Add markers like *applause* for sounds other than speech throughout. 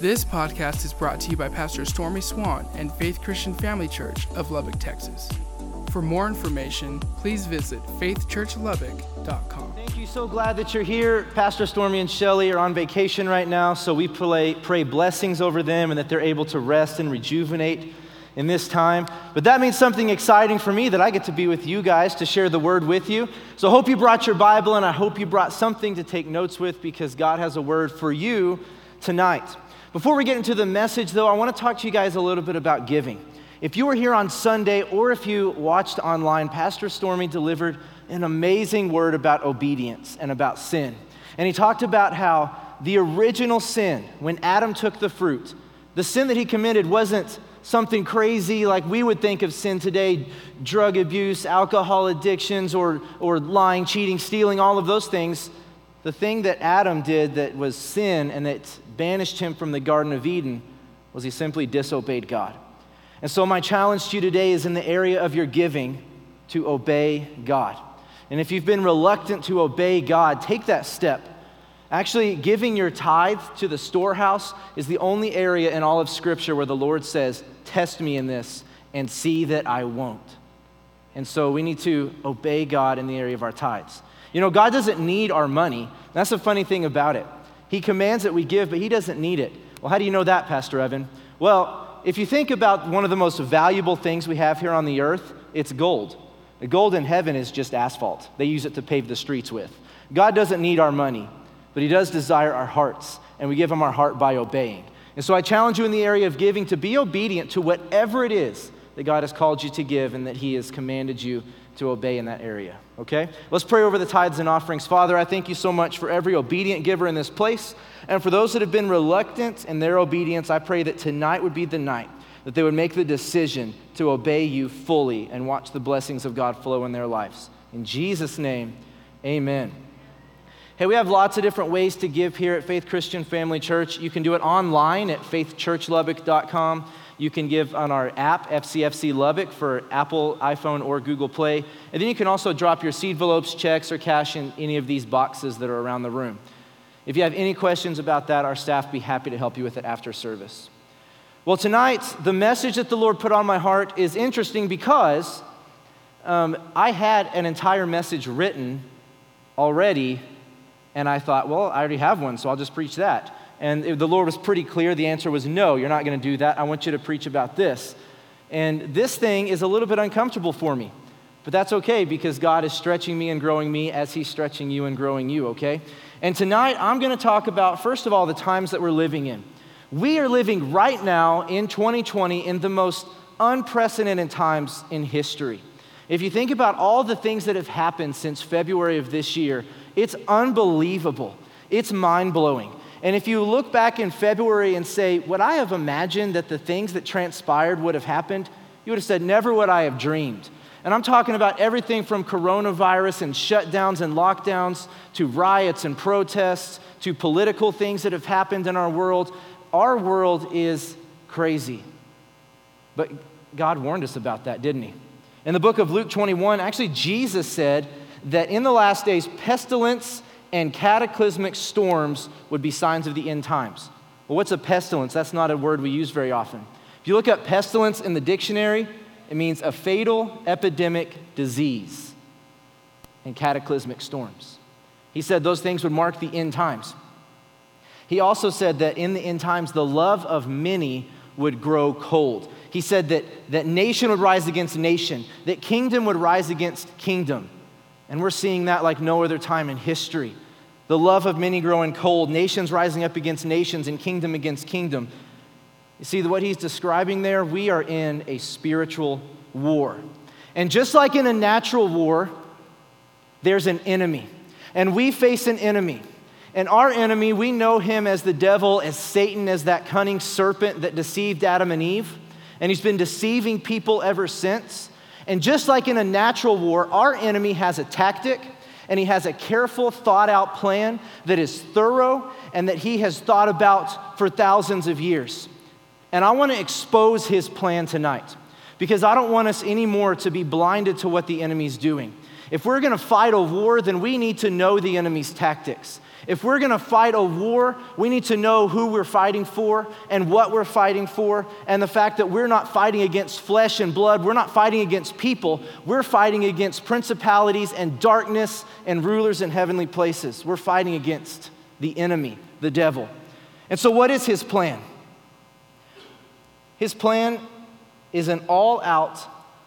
This podcast is brought to you by Pastor Stormy Swan and Faith Christian Family Church of Lubbock, Texas. For more information, please visit faithchurchlubbock.com. Thank you. So glad that you're here. Pastor Stormy and Shelly are on vacation right now, so we pray, pray blessings over them and that they're able to rest and rejuvenate in this time. But that means something exciting for me that I get to be with you guys to share the word with you. So I hope you brought your Bible and I hope you brought something to take notes with because God has a word for you tonight. Before we get into the message, though, I want to talk to you guys a little bit about giving. If you were here on Sunday or if you watched online, Pastor Stormy delivered an amazing word about obedience and about sin. And he talked about how the original sin, when Adam took the fruit, the sin that he committed wasn't something crazy like we would think of sin today drug abuse, alcohol addictions, or, or lying, cheating, stealing, all of those things. The thing that Adam did that was sin and that banished him from the Garden of Eden was he simply disobeyed God. And so, my challenge to you today is in the area of your giving to obey God. And if you've been reluctant to obey God, take that step. Actually, giving your tithe to the storehouse is the only area in all of Scripture where the Lord says, Test me in this and see that I won't. And so we need to obey God in the area of our tithes. You know, God doesn't need our money. That's the funny thing about it. He commands that we give, but He doesn't need it. Well, how do you know that, Pastor Evan? Well, if you think about one of the most valuable things we have here on the earth, it's gold. The gold in heaven is just asphalt. They use it to pave the streets with. God doesn't need our money, but He does desire our hearts, and we give Him our heart by obeying. And so I challenge you in the area of giving to be obedient to whatever it is that God has called you to give and that He has commanded you to obey in that area. Okay? Let's pray over the tithes and offerings. Father, I thank you so much for every obedient giver in this place. And for those that have been reluctant in their obedience, I pray that tonight would be the night that they would make the decision to obey you fully and watch the blessings of God flow in their lives. In Jesus' name, amen. Hey, we have lots of different ways to give here at Faith Christian Family Church. You can do it online at faithchurchlubbock.com. You can give on our app, FCFC Lubbock, for Apple, iPhone, or Google Play. And then you can also drop your seed envelopes, checks, or cash in any of these boxes that are around the room. If you have any questions about that, our staff be happy to help you with it after service. Well, tonight, the message that the Lord put on my heart is interesting because um, I had an entire message written already, and I thought, well, I already have one, so I'll just preach that. And the Lord was pretty clear. The answer was no, you're not going to do that. I want you to preach about this. And this thing is a little bit uncomfortable for me. But that's okay because God is stretching me and growing me as He's stretching you and growing you, okay? And tonight I'm going to talk about, first of all, the times that we're living in. We are living right now in 2020 in the most unprecedented times in history. If you think about all the things that have happened since February of this year, it's unbelievable. It's mind blowing. And if you look back in February and say, Would I have imagined that the things that transpired would have happened? You would have said, Never would I have dreamed. And I'm talking about everything from coronavirus and shutdowns and lockdowns to riots and protests to political things that have happened in our world. Our world is crazy. But God warned us about that, didn't He? In the book of Luke 21, actually, Jesus said that in the last days, pestilence and cataclysmic storms would be signs of the end times. Well, what's a pestilence? That's not a word we use very often. If you look up pestilence in the dictionary, it means a fatal epidemic disease and cataclysmic storms. He said those things would mark the end times. He also said that in the end times, the love of many would grow cold. He said that, that nation would rise against nation, that kingdom would rise against kingdom. And we're seeing that like no other time in history. The love of many growing cold, nations rising up against nations, and kingdom against kingdom. You see, what he's describing there, we are in a spiritual war. And just like in a natural war, there's an enemy. And we face an enemy. And our enemy, we know him as the devil, as Satan, as that cunning serpent that deceived Adam and Eve. And he's been deceiving people ever since. And just like in a natural war, our enemy has a tactic and he has a careful, thought out plan that is thorough and that he has thought about for thousands of years. And I want to expose his plan tonight because I don't want us anymore to be blinded to what the enemy's doing. If we're going to fight a war, then we need to know the enemy's tactics. If we're going to fight a war, we need to know who we're fighting for and what we're fighting for, and the fact that we're not fighting against flesh and blood, we're not fighting against people, we're fighting against principalities and darkness and rulers in heavenly places. We're fighting against the enemy, the devil. And so, what is his plan? His plan is an all out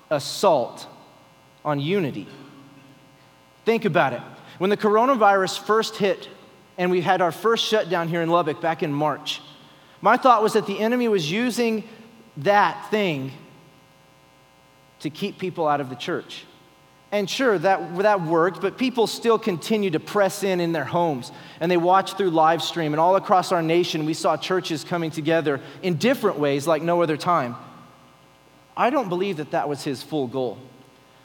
assault on unity. Think about it. When the coronavirus first hit and we had our first shutdown here in Lubbock back in March, my thought was that the enemy was using that thing to keep people out of the church. And sure, that, that worked, but people still continue to press in in their homes. And they watch through live stream. And all across our nation, we saw churches coming together in different ways like no other time. I don't believe that that was his full goal.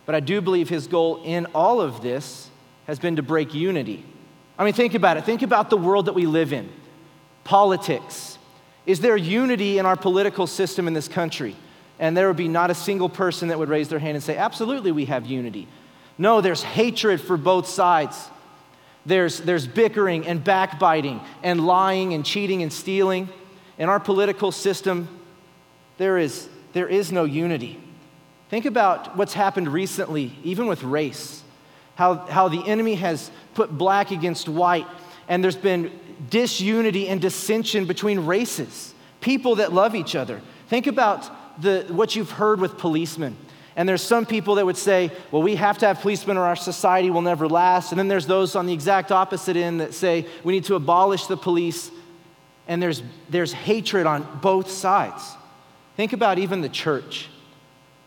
But I do believe his goal in all of this has been to break unity. I mean, think about it. Think about the world that we live in politics. Is there unity in our political system in this country? And there would be not a single person that would raise their hand and say, Absolutely, we have unity. No, there's hatred for both sides. There's, there's bickering and backbiting and lying and cheating and stealing. In our political system, there is, there is no unity. Think about what's happened recently, even with race how, how the enemy has put black against white, and there's been disunity and dissension between races, people that love each other. Think about the, what you've heard with policemen. And there's some people that would say, well, we have to have policemen or our society will never last. And then there's those on the exact opposite end that say we need to abolish the police. And there's, there's hatred on both sides. Think about even the church.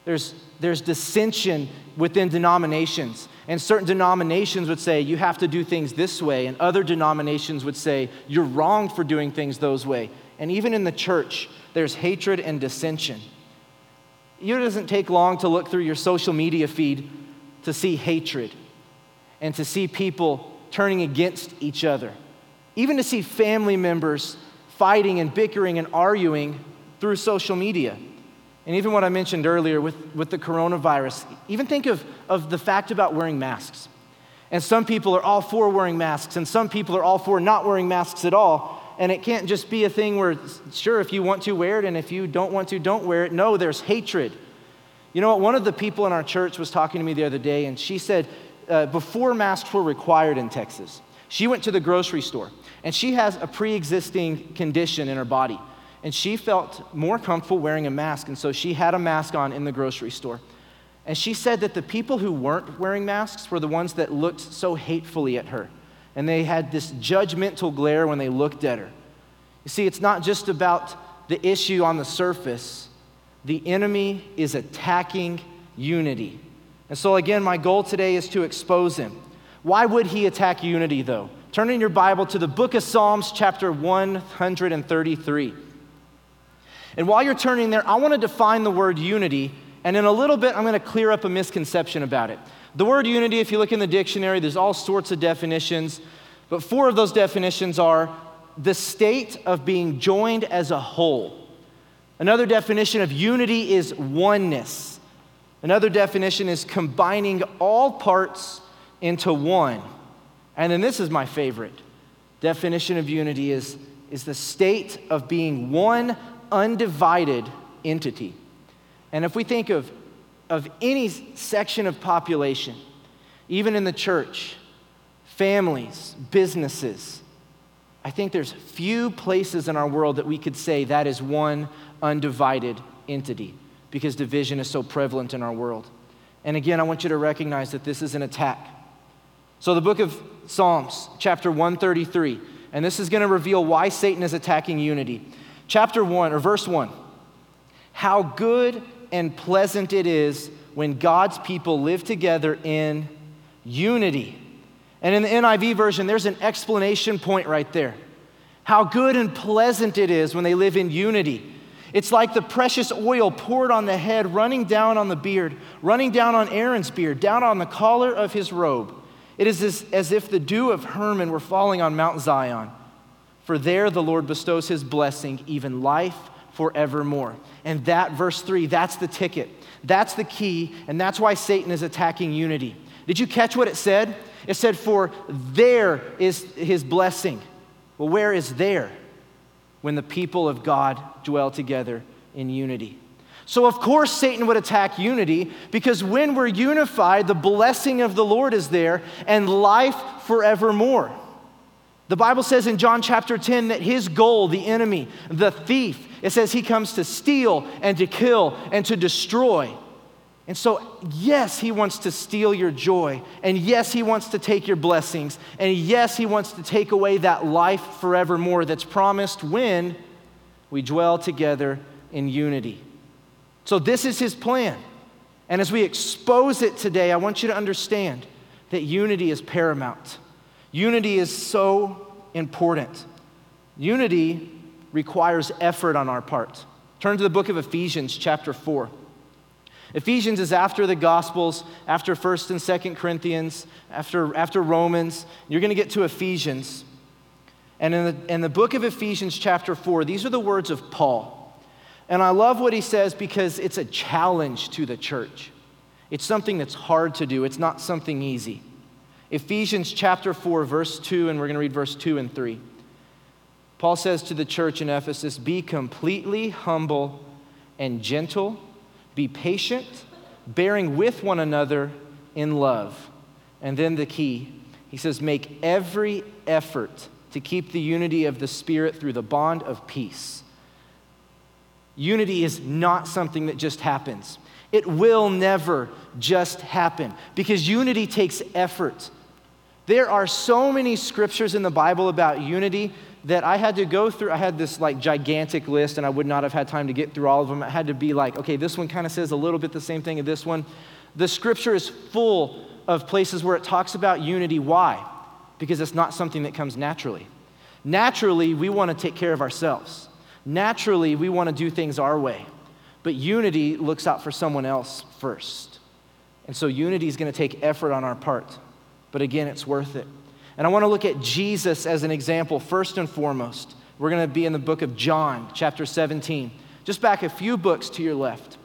There's, there's dissension within denominations. And certain denominations would say you have to do things this way, and other denominations would say you're wrong for doing things those way. And even in the church, there's hatred and dissension. It doesn't take long to look through your social media feed to see hatred and to see people turning against each other, even to see family members fighting and bickering and arguing through social media. And even what I mentioned earlier with, with the coronavirus, even think of, of the fact about wearing masks. And some people are all for wearing masks, and some people are all for not wearing masks at all. And it can't just be a thing where, sure, if you want to, wear it, and if you don't want to, don't wear it. No, there's hatred. You know what? One of the people in our church was talking to me the other day, and she said, uh, before masks were required in Texas, she went to the grocery store, and she has a pre existing condition in her body and she felt more comfortable wearing a mask, and so she had a mask on in the grocery store. And she said that the people who weren't wearing masks were the ones that looked so hatefully at her. And they had this judgmental glare when they looked at her. You see, it's not just about the issue on the surface, the enemy is attacking unity. And so, again, my goal today is to expose him. Why would he attack unity, though? Turn in your Bible to the book of Psalms, chapter 133. And while you're turning there, I want to define the word unity, and in a little bit, I'm going to clear up a misconception about it. The word unity, if you look in the dictionary, there's all sorts of definitions, but four of those definitions are the state of being joined as a whole. Another definition of unity is oneness. Another definition is combining all parts into one. And then this is my favorite definition of unity is, is the state of being one undivided entity. And if we think of, of any section of population, even in the church, families, businesses, I think there's few places in our world that we could say that is one undivided entity because division is so prevalent in our world. And again, I want you to recognize that this is an attack. So, the book of Psalms, chapter 133, and this is going to reveal why Satan is attacking unity chapter 1 or verse 1. How good and pleasant it is when God's people live together in unity. And in the NIV version, there's an explanation point right there. How good and pleasant it is when they live in unity. It's like the precious oil poured on the head, running down on the beard, running down on Aaron's beard, down on the collar of his robe. It is as, as if the dew of Hermon were falling on Mount Zion. For there the Lord bestows his blessing, even life forevermore. And that, verse 3, that's the ticket. That's the key, and that's why Satan is attacking unity. Did you catch what it said? It said, For there is his blessing. Well, where is there? When the people of God dwell together in unity. So, of course, Satan would attack unity because when we're unified, the blessing of the Lord is there and life forevermore. The Bible says in John chapter 10 that his goal, the enemy, the thief, it says he comes to steal and to kill and to destroy. And so, yes, he wants to steal your joy. And yes, he wants to take your blessings. And yes, he wants to take away that life forevermore that's promised when we dwell together in unity. So, this is his plan. And as we expose it today, I want you to understand that unity is paramount. Unity is so important. Unity requires effort on our part. Turn to the book of Ephesians, chapter 4. Ephesians is after the Gospels, after 1st and 2nd Corinthians, after, after Romans. You're going to get to Ephesians. And in the, in the book of Ephesians, chapter 4, these are the words of Paul. And I love what he says because it's a challenge to the church. It's something that's hard to do, it's not something easy. Ephesians chapter 4, verse 2, and we're going to read verse 2 and 3. Paul says to the church in Ephesus, Be completely humble and gentle, be patient, bearing with one another in love. And then the key, he says, Make every effort to keep the unity of the Spirit through the bond of peace. Unity is not something that just happens. It will never just happen because unity takes effort. There are so many scriptures in the Bible about unity that I had to go through. I had this like gigantic list, and I would not have had time to get through all of them. I had to be like, okay, this one kind of says a little bit the same thing as this one. The scripture is full of places where it talks about unity. Why? Because it's not something that comes naturally. Naturally, we want to take care of ourselves. Naturally, we want to do things our way. But unity looks out for someone else first. And so unity is going to take effort on our part but again, it's worth it. And I want to look at Jesus as an example, first and foremost. We're going to be in the book of John, chapter 17, just back a few books to your left.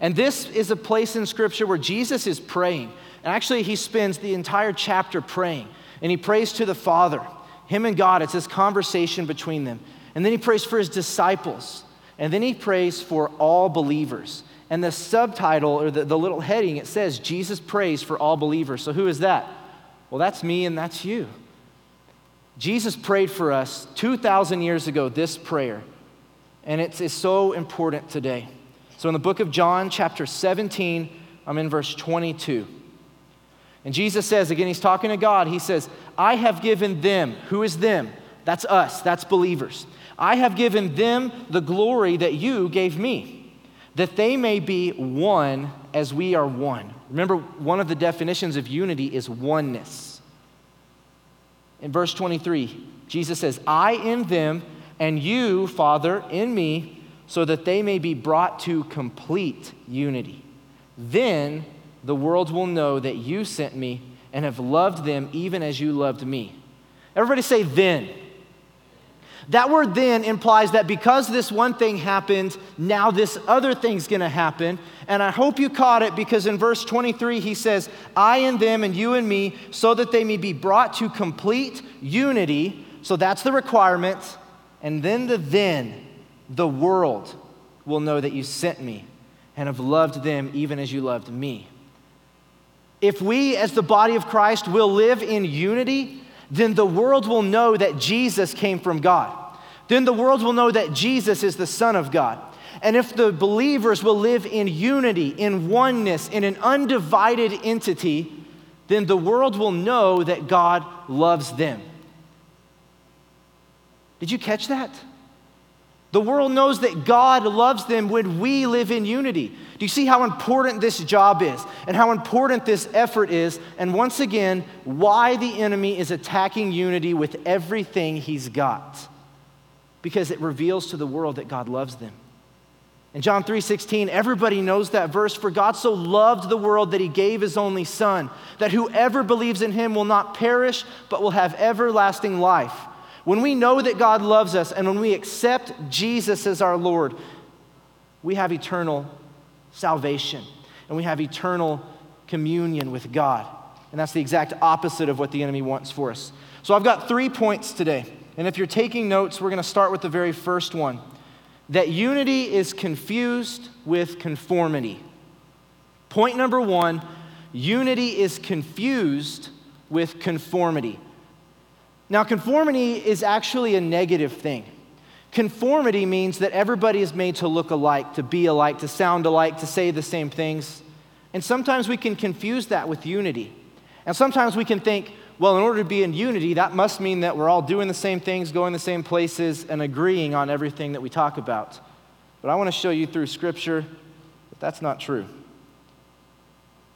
And this is a place in Scripture where Jesus is praying. And actually, he spends the entire chapter praying. And he prays to the Father, him and God. It's this conversation between them. And then he prays for his disciples. And then he prays for all believers. And the subtitle or the, the little heading, it says, Jesus prays for all believers. So who is that? Well, that's me and that's you. Jesus prayed for us 2,000 years ago, this prayer. And it's, it's so important today. So in the book of John, chapter 17, I'm in verse 22. And Jesus says, again, he's talking to God. He says, I have given them, who is them? That's us, that's believers. I have given them the glory that you gave me that they may be one as we are one. Remember, one of the definitions of unity is oneness. In verse 23, Jesus says, I in them, and you, Father, in me, so that they may be brought to complete unity. Then the world will know that you sent me and have loved them even as you loved me. Everybody say, then. That word then implies that because this one thing happened, now this other thing's gonna happen. And I hope you caught it because in verse 23 he says, I and them and you and me, so that they may be brought to complete unity. So that's the requirement. And then the then, the world will know that you sent me and have loved them even as you loved me. If we, as the body of Christ, will live in unity, then the world will know that Jesus came from God. Then the world will know that Jesus is the Son of God. And if the believers will live in unity, in oneness, in an undivided entity, then the world will know that God loves them. Did you catch that? The world knows that God loves them when we live in unity. Do you see how important this job is and how important this effort is? And once again, why the enemy is attacking unity with everything he's got. Because it reveals to the world that God loves them. In John 3:16, everybody knows that verse, for God so loved the world that he gave his only son, that whoever believes in him will not perish but will have everlasting life. When we know that God loves us and when we accept Jesus as our Lord, we have eternal salvation and we have eternal communion with God. And that's the exact opposite of what the enemy wants for us. So I've got three points today. And if you're taking notes, we're going to start with the very first one that unity is confused with conformity. Point number one unity is confused with conformity. Now, conformity is actually a negative thing. Conformity means that everybody is made to look alike, to be alike, to sound alike, to say the same things. And sometimes we can confuse that with unity. And sometimes we can think, well, in order to be in unity, that must mean that we're all doing the same things, going the same places, and agreeing on everything that we talk about. But I want to show you through Scripture that that's not true.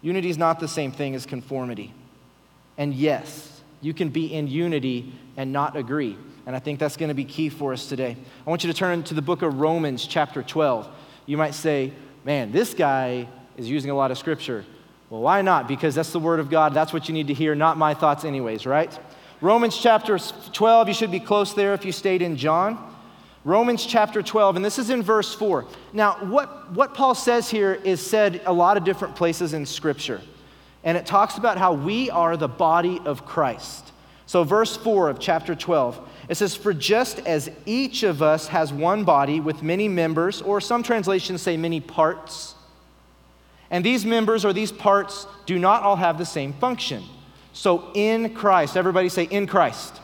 Unity is not the same thing as conformity. And yes, you can be in unity and not agree. And I think that's going to be key for us today. I want you to turn to the book of Romans, chapter 12. You might say, man, this guy is using a lot of scripture. Well, why not? Because that's the word of God. That's what you need to hear, not my thoughts, anyways, right? Romans chapter 12, you should be close there if you stayed in John. Romans chapter 12, and this is in verse 4. Now, what, what Paul says here is said a lot of different places in Scripture. And it talks about how we are the body of Christ. So, verse 4 of chapter 12, it says, For just as each of us has one body with many members, or some translations say many parts, and these members or these parts do not all have the same function. So in Christ, everybody say, in Christ.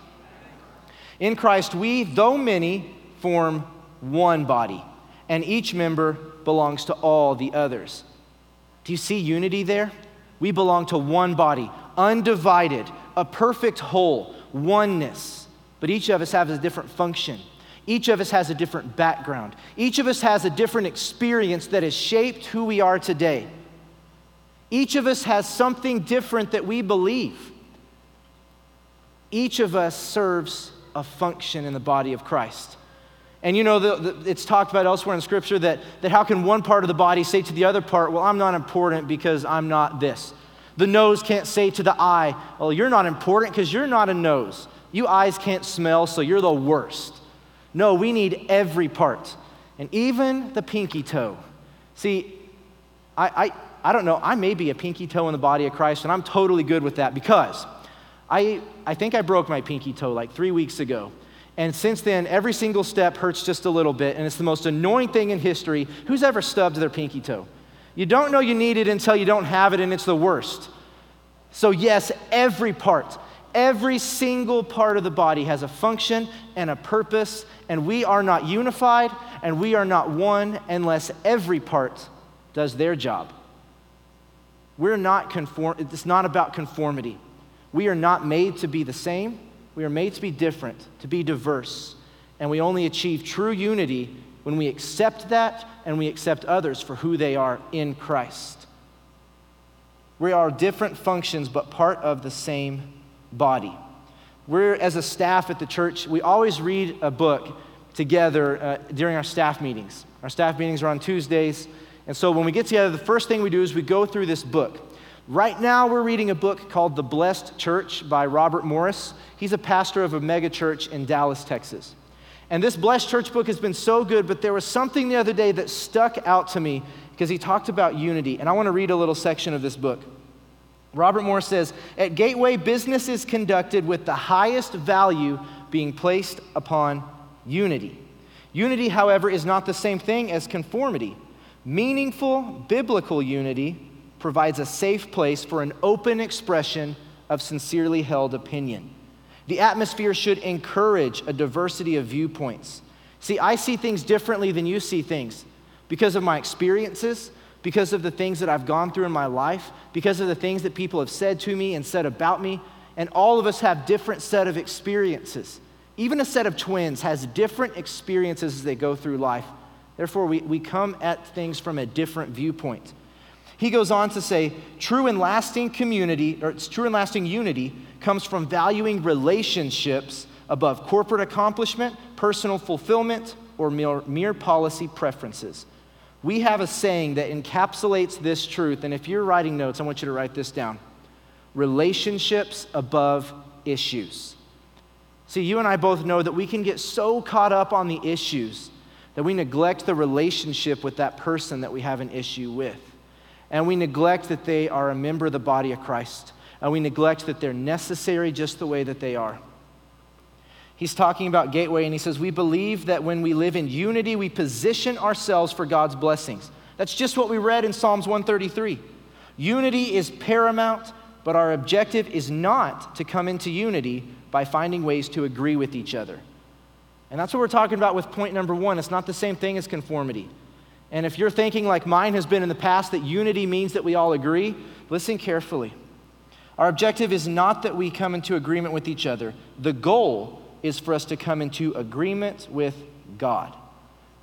In Christ, we, though many, form one body, and each member belongs to all the others. Do you see unity there? We belong to one body, undivided, a perfect whole, oneness. But each of us has a different function. Each of us has a different background. Each of us has a different experience that has shaped who we are today. Each of us has something different that we believe. Each of us serves a function in the body of Christ. And you know, the, the, it's talked about elsewhere in Scripture that, that how can one part of the body say to the other part, Well, I'm not important because I'm not this. The nose can't say to the eye, Well, you're not important because you're not a nose. You eyes can't smell, so you're the worst. No, we need every part, and even the pinky toe. See, I, I, I don't know, I may be a pinky toe in the body of Christ, and I'm totally good with that because I, I think I broke my pinky toe like three weeks ago. And since then, every single step hurts just a little bit, and it's the most annoying thing in history. Who's ever stubbed their pinky toe? You don't know you need it until you don't have it, and it's the worst. So, yes, every part, every single part of the body has a function and a purpose, and we are not unified and we are not one unless every part does their job. We're not conform, it's not about conformity. We are not made to be the same. We are made to be different, to be diverse. And we only achieve true unity when we accept that and we accept others for who they are in Christ. We are different functions, but part of the same body. We're, as a staff at the church, we always read a book together uh, during our staff meetings. Our staff meetings are on Tuesdays. And so when we get together, the first thing we do is we go through this book. Right now, we're reading a book called The Blessed Church by Robert Morris. He's a pastor of a mega church in Dallas, Texas. And this Blessed Church book has been so good, but there was something the other day that stuck out to me because he talked about unity. And I want to read a little section of this book. Robert Morris says At Gateway, business is conducted with the highest value being placed upon unity. Unity, however, is not the same thing as conformity. Meaningful biblical unity provides a safe place for an open expression of sincerely held opinion. The atmosphere should encourage a diversity of viewpoints. See, I see things differently than you see things because of my experiences, because of the things that I've gone through in my life, because of the things that people have said to me and said about me. And all of us have different set of experiences. Even a set of twins has different experiences as they go through life. Therefore, we, we come at things from a different viewpoint. He goes on to say, true and lasting community, or it's true and lasting unity comes from valuing relationships above corporate accomplishment, personal fulfillment, or mere, mere policy preferences. We have a saying that encapsulates this truth, and if you're writing notes, I want you to write this down relationships above issues. See, you and I both know that we can get so caught up on the issues that we neglect the relationship with that person that we have an issue with and we neglect that they are a member of the body of Christ. And we neglect that they're necessary just the way that they are. He's talking about Gateway, and he says, We believe that when we live in unity, we position ourselves for God's blessings. That's just what we read in Psalms 133. Unity is paramount, but our objective is not to come into unity by finding ways to agree with each other. And that's what we're talking about with point number one. It's not the same thing as conformity. And if you're thinking like mine has been in the past that unity means that we all agree, listen carefully. Our objective is not that we come into agreement with each other. The goal is for us to come into agreement with God.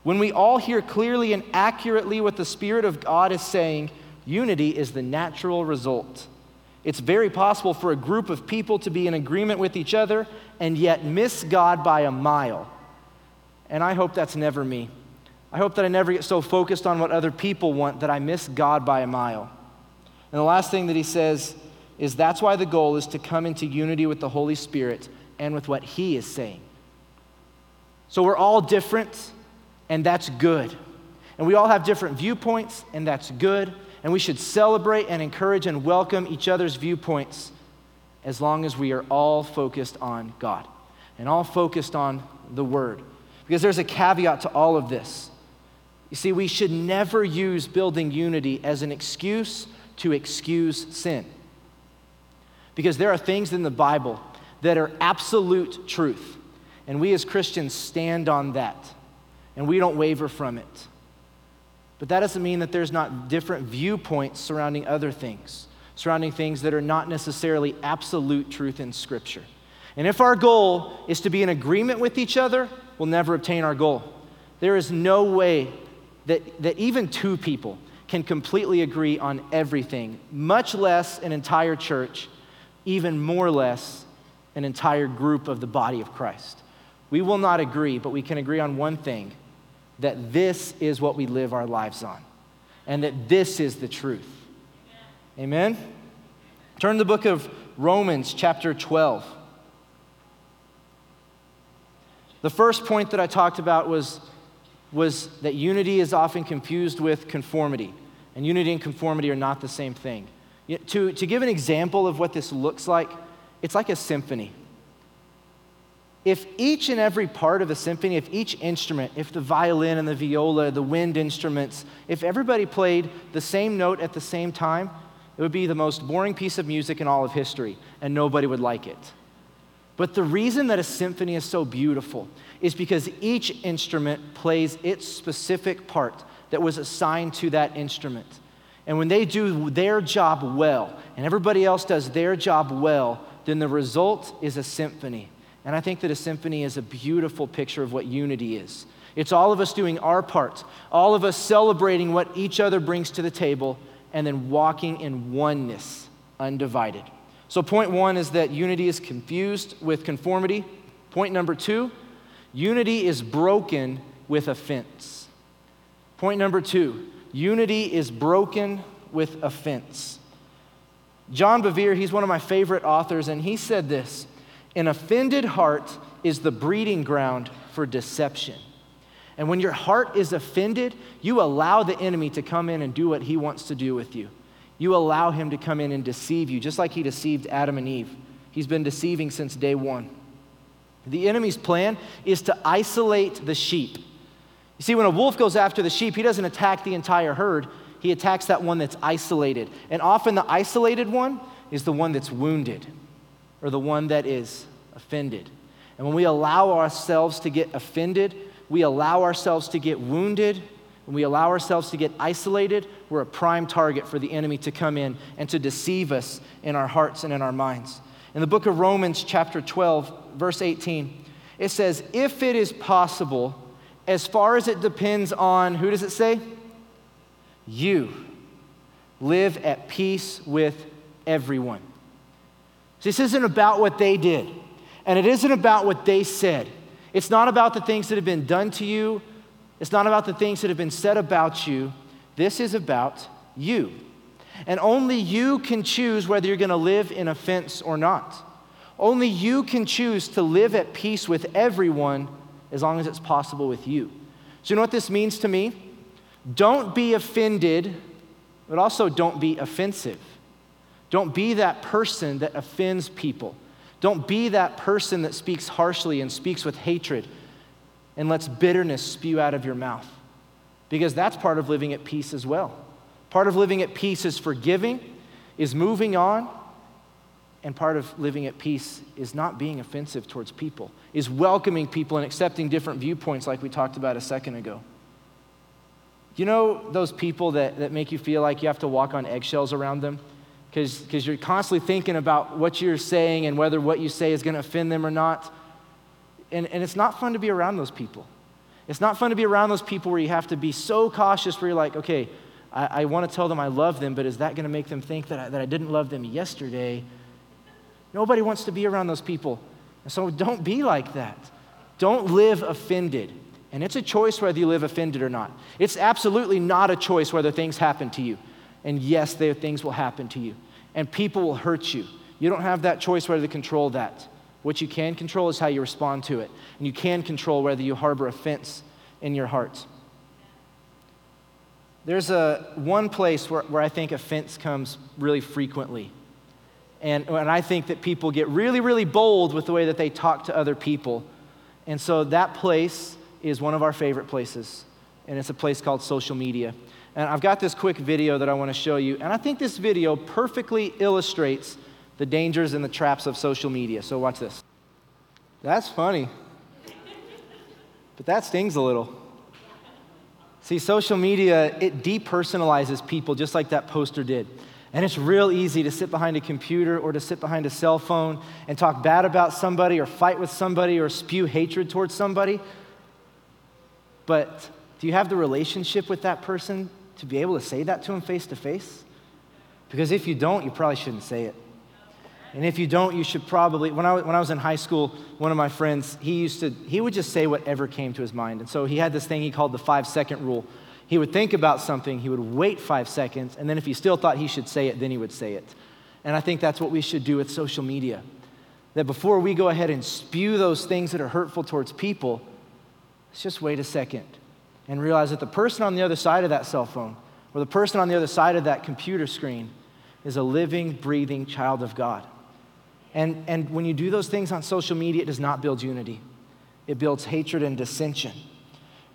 When we all hear clearly and accurately what the Spirit of God is saying, unity is the natural result. It's very possible for a group of people to be in agreement with each other and yet miss God by a mile. And I hope that's never me. I hope that I never get so focused on what other people want that I miss God by a mile. And the last thing that he says is that's why the goal is to come into unity with the Holy Spirit and with what he is saying. So we're all different, and that's good. And we all have different viewpoints, and that's good. And we should celebrate and encourage and welcome each other's viewpoints as long as we are all focused on God and all focused on the Word. Because there's a caveat to all of this. You see, we should never use building unity as an excuse to excuse sin. Because there are things in the Bible that are absolute truth, and we as Christians stand on that, and we don't waver from it. But that doesn't mean that there's not different viewpoints surrounding other things, surrounding things that are not necessarily absolute truth in Scripture. And if our goal is to be in agreement with each other, we'll never obtain our goal. There is no way that, that even two people can completely agree on everything, much less an entire church, even more less an entire group of the body of Christ. We will not agree, but we can agree on one thing that this is what we live our lives on, and that this is the truth. Amen? Turn to the book of Romans, chapter 12. The first point that I talked about was, was that unity is often confused with conformity, and unity and conformity are not the same thing. To, to give an example of what this looks like, it's like a symphony. If each and every part of a symphony, if each instrument, if the violin and the viola, the wind instruments, if everybody played the same note at the same time, it would be the most boring piece of music in all of history, and nobody would like it. But the reason that a symphony is so beautiful is because each instrument plays its specific part that was assigned to that instrument. And when they do their job well, and everybody else does their job well, then the result is a symphony. And I think that a symphony is a beautiful picture of what unity is. It's all of us doing our part, all of us celebrating what each other brings to the table, and then walking in oneness, undivided. So, point one is that unity is confused with conformity. Point number two, unity is broken with offense. Point number two, unity is broken with offense. John Bevere, he's one of my favorite authors, and he said this An offended heart is the breeding ground for deception. And when your heart is offended, you allow the enemy to come in and do what he wants to do with you you allow him to come in and deceive you, just like he deceived Adam and Eve. He's been deceiving since day one. The enemy's plan is to isolate the sheep. You see, when a wolf goes after the sheep, he doesn't attack the entire herd, he attacks that one that's isolated. And often the isolated one is the one that's wounded or the one that is offended. And when we allow ourselves to get offended, we allow ourselves to get wounded, when we allow ourselves to get isolated, we're a prime target for the enemy to come in and to deceive us in our hearts and in our minds. In the book of Romans, chapter 12, verse 18, it says, If it is possible, as far as it depends on, who does it say? You. Live at peace with everyone. this isn't about what they did, and it isn't about what they said. It's not about the things that have been done to you it's not about the things that have been said about you. This is about you. And only you can choose whether you're going to live in offense or not. Only you can choose to live at peace with everyone as long as it's possible with you. So, you know what this means to me? Don't be offended, but also don't be offensive. Don't be that person that offends people. Don't be that person that speaks harshly and speaks with hatred and lets bitterness spew out of your mouth. Because that's part of living at peace as well. Part of living at peace is forgiving, is moving on, and part of living at peace is not being offensive towards people, is welcoming people and accepting different viewpoints, like we talked about a second ago. You know those people that, that make you feel like you have to walk on eggshells around them? Because you're constantly thinking about what you're saying and whether what you say is going to offend them or not. And, and it's not fun to be around those people. It's not fun to be around those people where you have to be so cautious, where you're like, okay, I, I want to tell them I love them, but is that going to make them think that I, that I didn't love them yesterday? Nobody wants to be around those people. And so don't be like that. Don't live offended. And it's a choice whether you live offended or not. It's absolutely not a choice whether things happen to you. And yes, there things will happen to you. And people will hurt you. You don't have that choice whether to control that. What you can control is how you respond to it. And you can control whether you harbor offense in your heart. There's a one place where, where I think offense comes really frequently. And, and I think that people get really, really bold with the way that they talk to other people. And so that place is one of our favorite places. And it's a place called social media. And I've got this quick video that I want to show you. And I think this video perfectly illustrates the dangers and the traps of social media. So watch this. That's funny. But that stings a little. See, social media, it depersonalizes people just like that poster did. And it's real easy to sit behind a computer or to sit behind a cell phone and talk bad about somebody or fight with somebody or spew hatred towards somebody. But do you have the relationship with that person to be able to say that to them face to face? Because if you don't, you probably shouldn't say it. And if you don't, you should probably. When I, when I was in high school, one of my friends, he used to, he would just say whatever came to his mind. And so he had this thing he called the five second rule he would think about something, he would wait five seconds, and then if he still thought he should say it, then he would say it. And I think that's what we should do with social media. That before we go ahead and spew those things that are hurtful towards people, let's just wait a second and realize that the person on the other side of that cell phone or the person on the other side of that computer screen is a living, breathing child of God. And, and when you do those things on social media, it does not build unity, it builds hatred and dissension.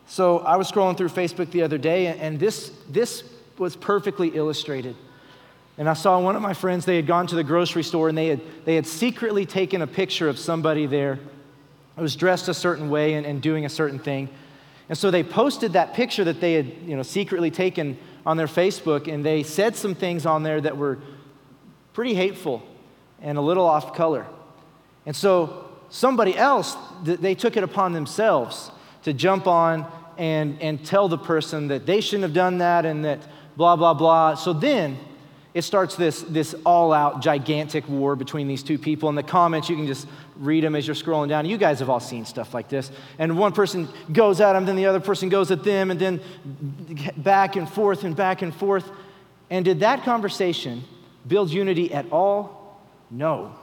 So I was scrolling through Facebook the other day, and this, this was perfectly illustrated. And I saw one of my friends, they had gone to the grocery store and they had, they had secretly taken a picture of somebody there who was dressed a certain way and, and doing a certain thing. And so they posted that picture that they had you know, secretly taken on their Facebook, and they said some things on there that were pretty hateful and a little off color. And so somebody else, they took it upon themselves to jump on and, and tell the person that they shouldn't have done that and that blah, blah, blah. So then it starts this, this all out gigantic war between these two people. In the comments, you can just read them as you're scrolling down. You guys have all seen stuff like this. And one person goes at them, then the other person goes at them, and then back and forth and back and forth. And did that conversation build unity at all? No,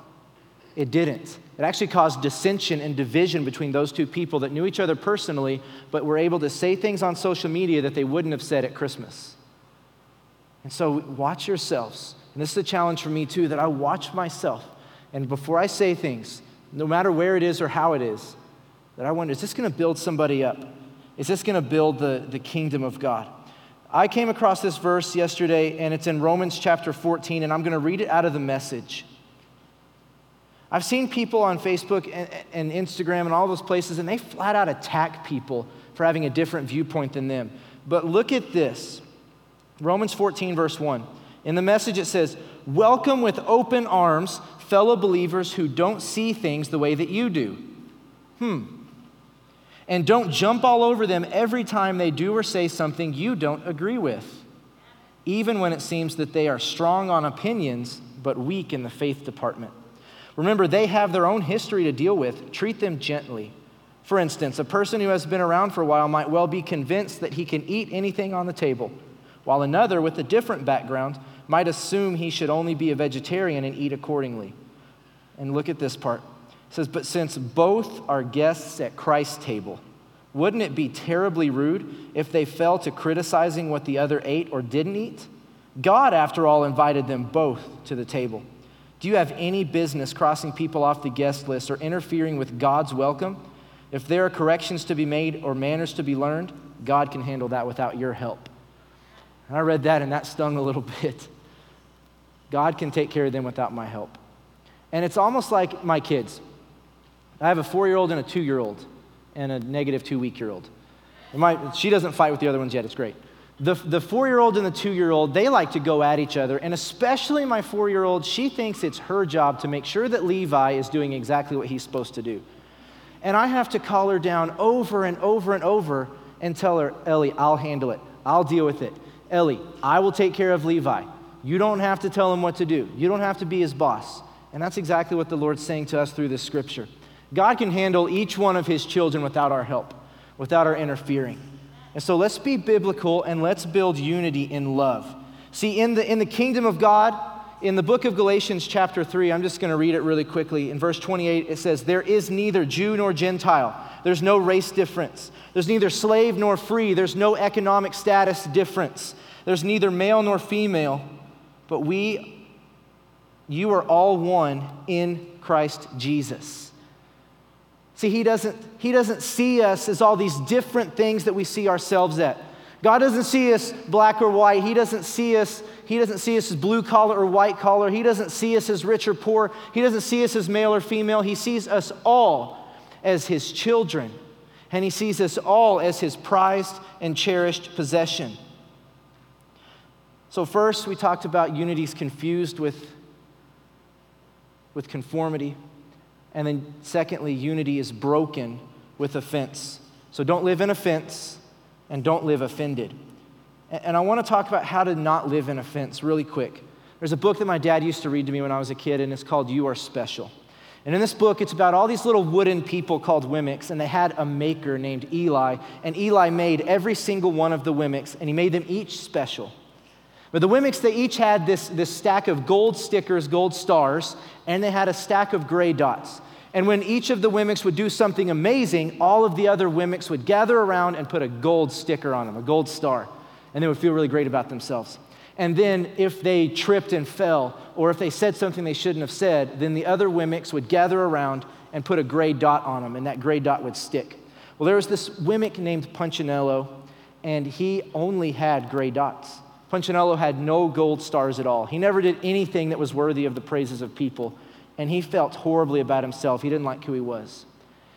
it didn't. It actually caused dissension and division between those two people that knew each other personally, but were able to say things on social media that they wouldn't have said at Christmas. And so, watch yourselves. And this is a challenge for me too that I watch myself. And before I say things, no matter where it is or how it is, that I wonder is this going to build somebody up? Is this going to build the, the kingdom of God? I came across this verse yesterday, and it's in Romans chapter 14, and I'm going to read it out of the message. I've seen people on Facebook and, and, Instagram and all those places, and they flat out attack people for having a different viewpoint than them. But look at this Romans 14, verse 1. In the message, it says, Welcome with open arms fellow believers who don't see things the way that you do. Hmm. And don't jump all over them every time they do or say something you don't agree with, even when it seems that they are strong on opinions but weak in the faith department. Remember, they have their own history to deal with. Treat them gently. For instance, a person who has been around for a while might well be convinced that he can eat anything on the table, while another with a different background might assume he should only be a vegetarian and eat accordingly. And look at this part. It says, But since both are guests at Christ's table, wouldn't it be terribly rude if they fell to criticizing what the other ate or didn't eat? God, after all, invited them both to the table. Do you have any business crossing people off the guest list or interfering with God's welcome? If there are corrections to be made or manners to be learned, God can handle that without your help. And I read that and that stung a little *laughs* bit. God can take care of them without my help. And it's almost like my kids. I have a four year old and a two year old and a negative two week year old. She doesn't fight with the other ones yet, it's great. The, the four year old and the two year old, they like to go at each other. And especially my four year old, she thinks it's her job to make sure that Levi is doing exactly what he's supposed to do. And I have to call her down over and over and over and tell her, Ellie, I'll handle it. I'll deal with it. Ellie, I will take care of Levi. You don't have to tell him what to do, you don't have to be his boss. And that's exactly what the Lord's saying to us through this scripture. God can handle each one of his children without our help, without our interfering. And so let's be biblical and let's build unity in love. See, in the, in the kingdom of God, in the book of Galatians, chapter 3, I'm just going to read it really quickly. In verse 28, it says, There is neither Jew nor Gentile. There's no race difference. There's neither slave nor free. There's no economic status difference. There's neither male nor female. But we, you are all one in Christ Jesus. See, he doesn't, he doesn't see us as all these different things that we see ourselves at. God doesn't see us black or white. He doesn't see us, he doesn't see us as blue collar or white collar. He doesn't see us as rich or poor. He doesn't see us as male or female. He sees us all as his children. And he sees us all as his prized and cherished possession. So, first, we talked about unities confused with, with conformity. And then, secondly, unity is broken with offense. So don't live in offense and don't live offended. And I want to talk about how to not live in offense really quick. There's a book that my dad used to read to me when I was a kid, and it's called You Are Special. And in this book, it's about all these little wooden people called Wemmicks, and they had a maker named Eli. And Eli made every single one of the Wemmicks, and he made them each special. But the Wemmicks, they each had this, this stack of gold stickers, gold stars, and they had a stack of gray dots. And when each of the Wemmicks would do something amazing, all of the other Wemmicks would gather around and put a gold sticker on them, a gold star, and they would feel really great about themselves. And then if they tripped and fell, or if they said something they shouldn't have said, then the other Wemmicks would gather around and put a gray dot on them, and that gray dot would stick. Well, there was this Wemmick named Punchinello, and he only had gray dots. Punchinello had no gold stars at all. He never did anything that was worthy of the praises of people, and he felt horribly about himself. He didn't like who he was.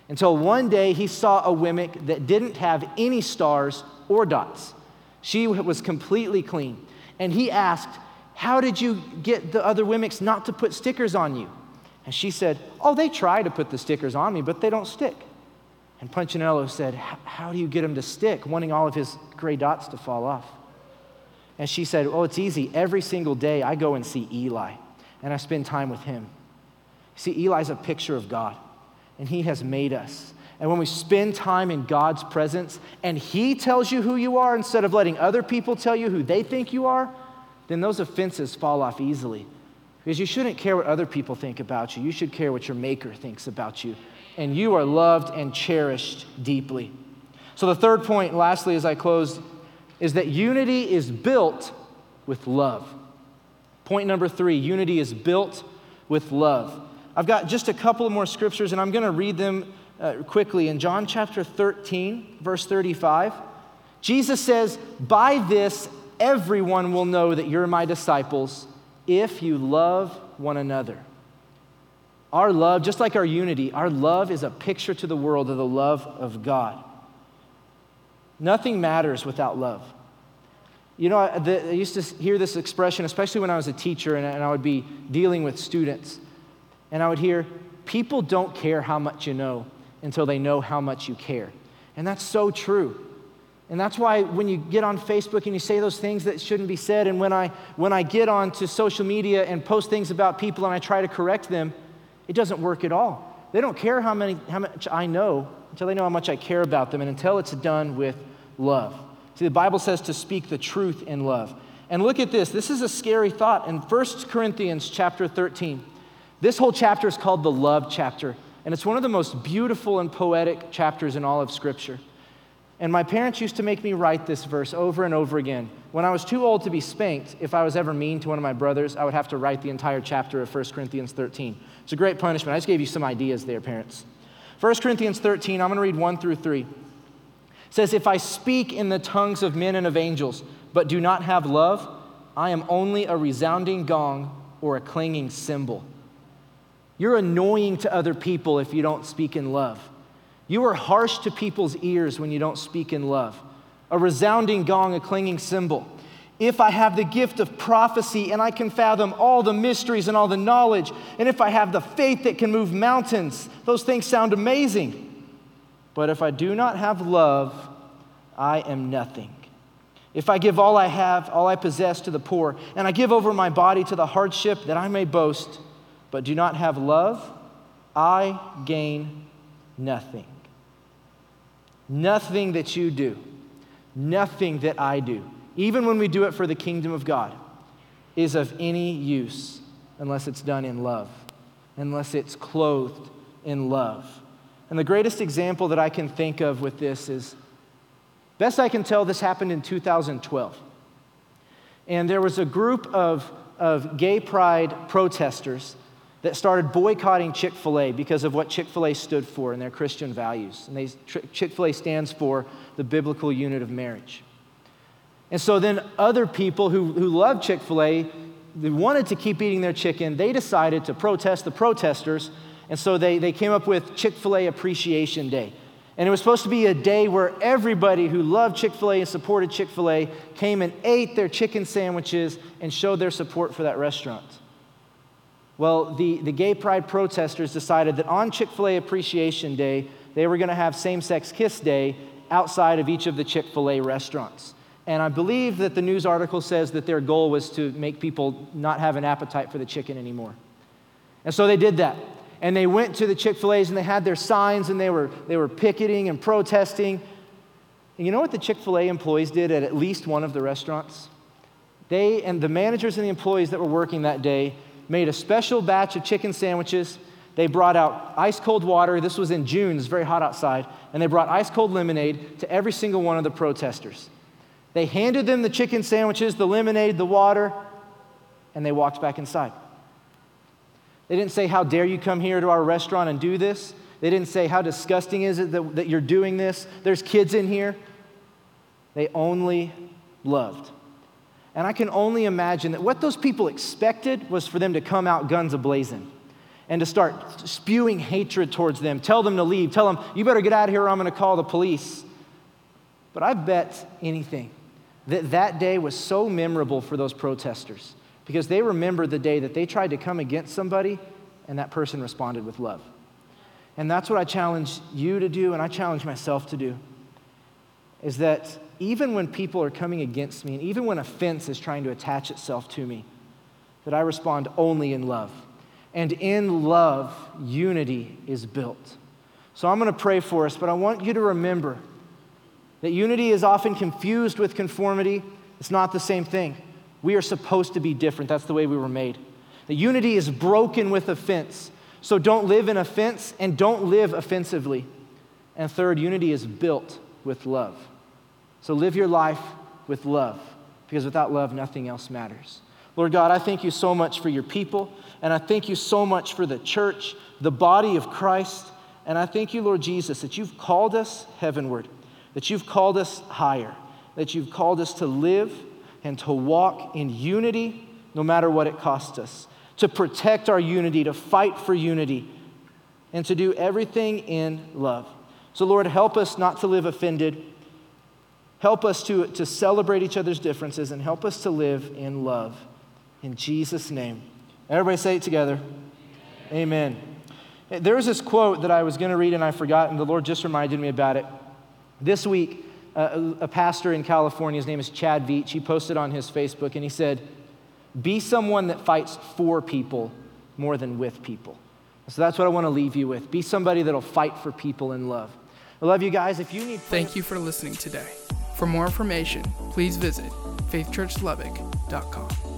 Until one day he saw a Wemmick that didn't have any stars or dots. She was completely clean. And he asked, How did you get the other Wemmicks not to put stickers on you? And she said, Oh, they try to put the stickers on me, but they don't stick. And Punchinello said, How do you get them to stick, wanting all of his gray dots to fall off? And she said, Oh, it's easy. Every single day I go and see Eli and I spend time with him. See, Eli's a picture of God, and he has made us. And when we spend time in God's presence and he tells you who you are instead of letting other people tell you who they think you are, then those offenses fall off easily. Because you shouldn't care what other people think about you. You should care what your Maker thinks about you. And you are loved and cherished deeply. So, the third point, lastly, as I close, is that unity is built with love. Point number three unity is built with love. I've got just a couple more scriptures, and I'm going to read them uh, quickly. In John chapter 13, verse 35, Jesus says, By this everyone will know that you're my disciples if you love one another. Our love, just like our unity, our love is a picture to the world of the love of God. Nothing matters without love. You know, I, the, I, used to hear this expression, especially when I was a teacher and, and I would be dealing with students. And I would hear, people don't care how much you know until they know how much you care. And that's so true. And that's why when you get on Facebook and you say those things that shouldn't be said, and when I, when I get onto social media and post things about people and I try to correct them, it doesn't work at all. They don't care how, many, how much I know until they know how much I care about them and until it's done with love. See, the Bible says to speak the truth in love. And look at this. This is a scary thought. In 1 Corinthians chapter 13, this whole chapter is called the love chapter. And it's one of the most beautiful and poetic chapters in all of Scripture. And my parents used to make me write this verse over and over again. When I was too old to be spanked, if I was ever mean to one of my brothers, I would have to write the entire chapter of 1 Corinthians 13. It's a great punishment. I just gave you some ideas there, parents. 1 Corinthians 13, I'm going to read 1 through 3. Says, If I speak in the tongues of men and of angels, but do not have love, I am only a resounding gong or a clanging cymbal. You're annoying to other people if you don't speak in love. You are harsh to people's ears when you don't speak in love. A resounding gong, a clanging cymbal. If I have the gift of prophecy and I can fathom all the mysteries and all the knowledge, and if I have the faith that can move mountains, those things sound amazing. But if I do not have love, I am nothing. If I give all I have, all I possess to the poor, and I give over my body to the hardship that I may boast, but do not have love, I gain nothing. Nothing that you do, nothing that I do, even when we do it for the kingdom of God, is of any use unless it's done in love, unless it's clothed in love. And the greatest example that I can think of with this is best I can tell, this happened in 2012. And there was a group of, of gay pride protesters that started boycotting Chick fil A because of what Chick fil A stood for and their Christian values. And Chick fil A stands for the biblical unit of marriage. And so then other people who, who love Chick fil A, they wanted to keep eating their chicken, they decided to protest the protesters. And so they, they came up with Chick fil A Appreciation Day. And it was supposed to be a day where everybody who loved Chick fil A and supported Chick fil A came and ate their chicken sandwiches and showed their support for that restaurant. Well, the, the gay pride protesters decided that on Chick fil A Appreciation Day, they were going to have same sex kiss day outside of each of the Chick fil A restaurants. And I believe that the news article says that their goal was to make people not have an appetite for the chicken anymore. And so they did that. And they went to the Chick fil A's and they had their signs and they were, they were picketing and protesting. And you know what the Chick fil A employees did at at least one of the restaurants? They and the managers and the employees that were working that day made a special batch of chicken sandwiches. They brought out ice cold water. This was in June, it's very hot outside. And they brought ice cold lemonade to every single one of the protesters. They handed them the chicken sandwiches, the lemonade, the water, and they walked back inside. They didn't say, How dare you come here to our restaurant and do this? They didn't say, How disgusting is it that, that you're doing this? There's kids in here. They only loved. And I can only imagine that what those people expected was for them to come out guns ablazing and to start spewing hatred towards them, tell them to leave, tell them, you better get out of here or I'm going to call the police. But I bet anything that that day was so memorable for those protesters because they remember the day that they tried to come against somebody and that person responded with love. And that's what I challenge you to do and I challenge myself to do is that even when people are coming against me, and even when offense is trying to attach itself to me, that I respond only in love. And in love, unity is built. So I'm going to pray for us, but I want you to remember that unity is often confused with conformity. It's not the same thing. We are supposed to be different. That's the way we were made. The unity is broken with offense. So don't live in offense and don't live offensively. And third, unity is built with love. So live your life with love, because without love, nothing else matters. Lord God, I thank you so much for your people, and I thank you so much for the church, the body of Christ. And I thank you, Lord Jesus, that you've called us heavenward, that you've called us higher, that you've called us to live and to walk in unity no matter what it costs us, to protect our unity, to fight for unity, and to do everything in love. So, Lord, help us not to live offended Help us to, to celebrate each other's differences and help us to live in love. In Jesus' name. Everybody say it together. Amen. Amen. There was this quote that I was going to read and I forgot, and the Lord just reminded me about it. This week, a, a pastor in California, his name is Chad Veach, he posted on his Facebook and he said, Be someone that fights for people more than with people. So that's what I want to leave you with. Be somebody that'll fight for people in love. I love you guys. If you need. Thank you for listening today. For more information, please visit faithchurchlubbock.com.